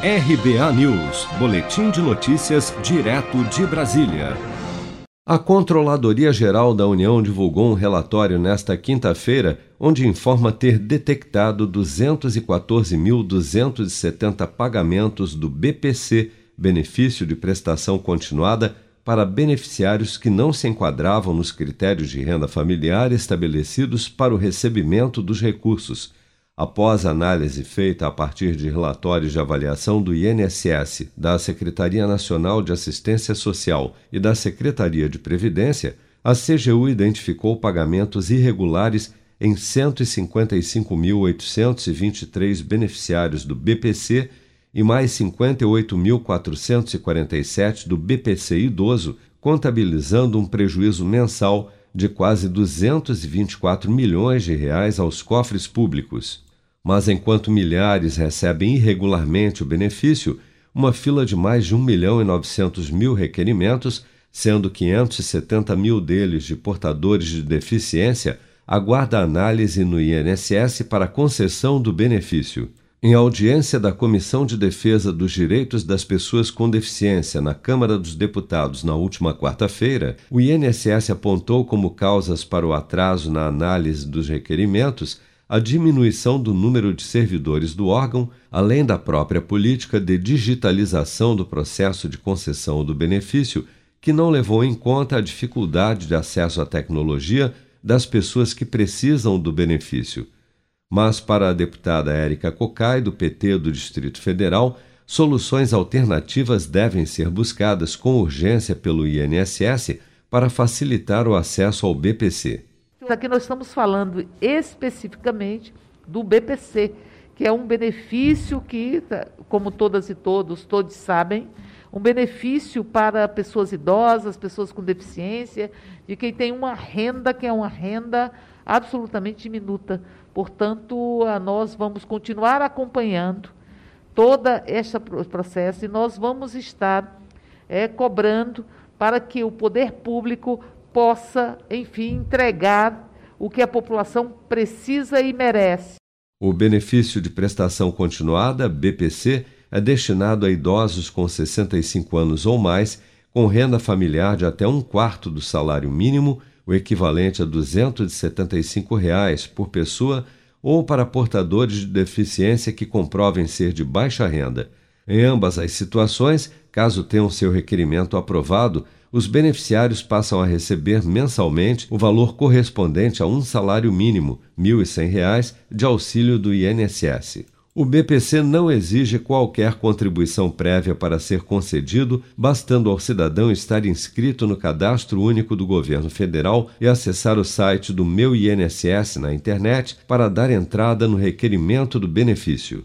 RBA News, Boletim de Notícias, direto de Brasília. A Controladoria Geral da União divulgou um relatório nesta quinta-feira, onde informa ter detectado 214.270 pagamentos do BPC, Benefício de Prestação Continuada, para beneficiários que não se enquadravam nos critérios de renda familiar estabelecidos para o recebimento dos recursos Após análise feita a partir de relatórios de avaliação do INSS, da Secretaria Nacional de Assistência Social e da Secretaria de Previdência, a CGU identificou pagamentos irregulares em 155.823 beneficiários do BPC e mais 58.447 do BPC idoso, contabilizando um prejuízo mensal de quase 224 milhões de reais aos cofres públicos. Mas enquanto milhares recebem irregularmente o benefício, uma fila de mais de 1 milhão e 900 mil requerimentos, sendo 570 mil deles de portadores de deficiência, aguarda análise no INSS para concessão do benefício. Em audiência da Comissão de Defesa dos Direitos das Pessoas com Deficiência na Câmara dos Deputados na última quarta-feira, o INSS apontou como causas para o atraso na análise dos requerimentos a diminuição do número de servidores do órgão, além da própria política de digitalização do processo de concessão do benefício, que não levou em conta a dificuldade de acesso à tecnologia das pessoas que precisam do benefício. Mas, para a deputada Érica Cocai, do PT do Distrito Federal, soluções alternativas devem ser buscadas com urgência pelo INSS para facilitar o acesso ao BPC. Aqui nós estamos falando especificamente do BPC, que é um benefício que, tá, como todas e todos, todos sabem, um benefício para pessoas idosas, pessoas com deficiência, de quem tem uma renda que é uma renda absolutamente diminuta. Portanto, nós vamos continuar acompanhando todo este processo e nós vamos estar é, cobrando para que o poder público possa, enfim, entregar o que a população precisa e merece. O benefício de prestação continuada, BPC, é destinado a idosos com 65 anos ou mais, com renda familiar de até um quarto do salário mínimo, o equivalente a 275 reais por pessoa, ou para portadores de deficiência que comprovem ser de baixa renda. Em ambas as situações, caso tenham seu requerimento aprovado, os beneficiários passam a receber mensalmente o valor correspondente a um salário mínimo, R$ 1.100, de auxílio do INSS. O BPC não exige qualquer contribuição prévia para ser concedido, bastando ao cidadão estar inscrito no Cadastro Único do Governo Federal e acessar o site do Meu INSS na internet para dar entrada no requerimento do benefício.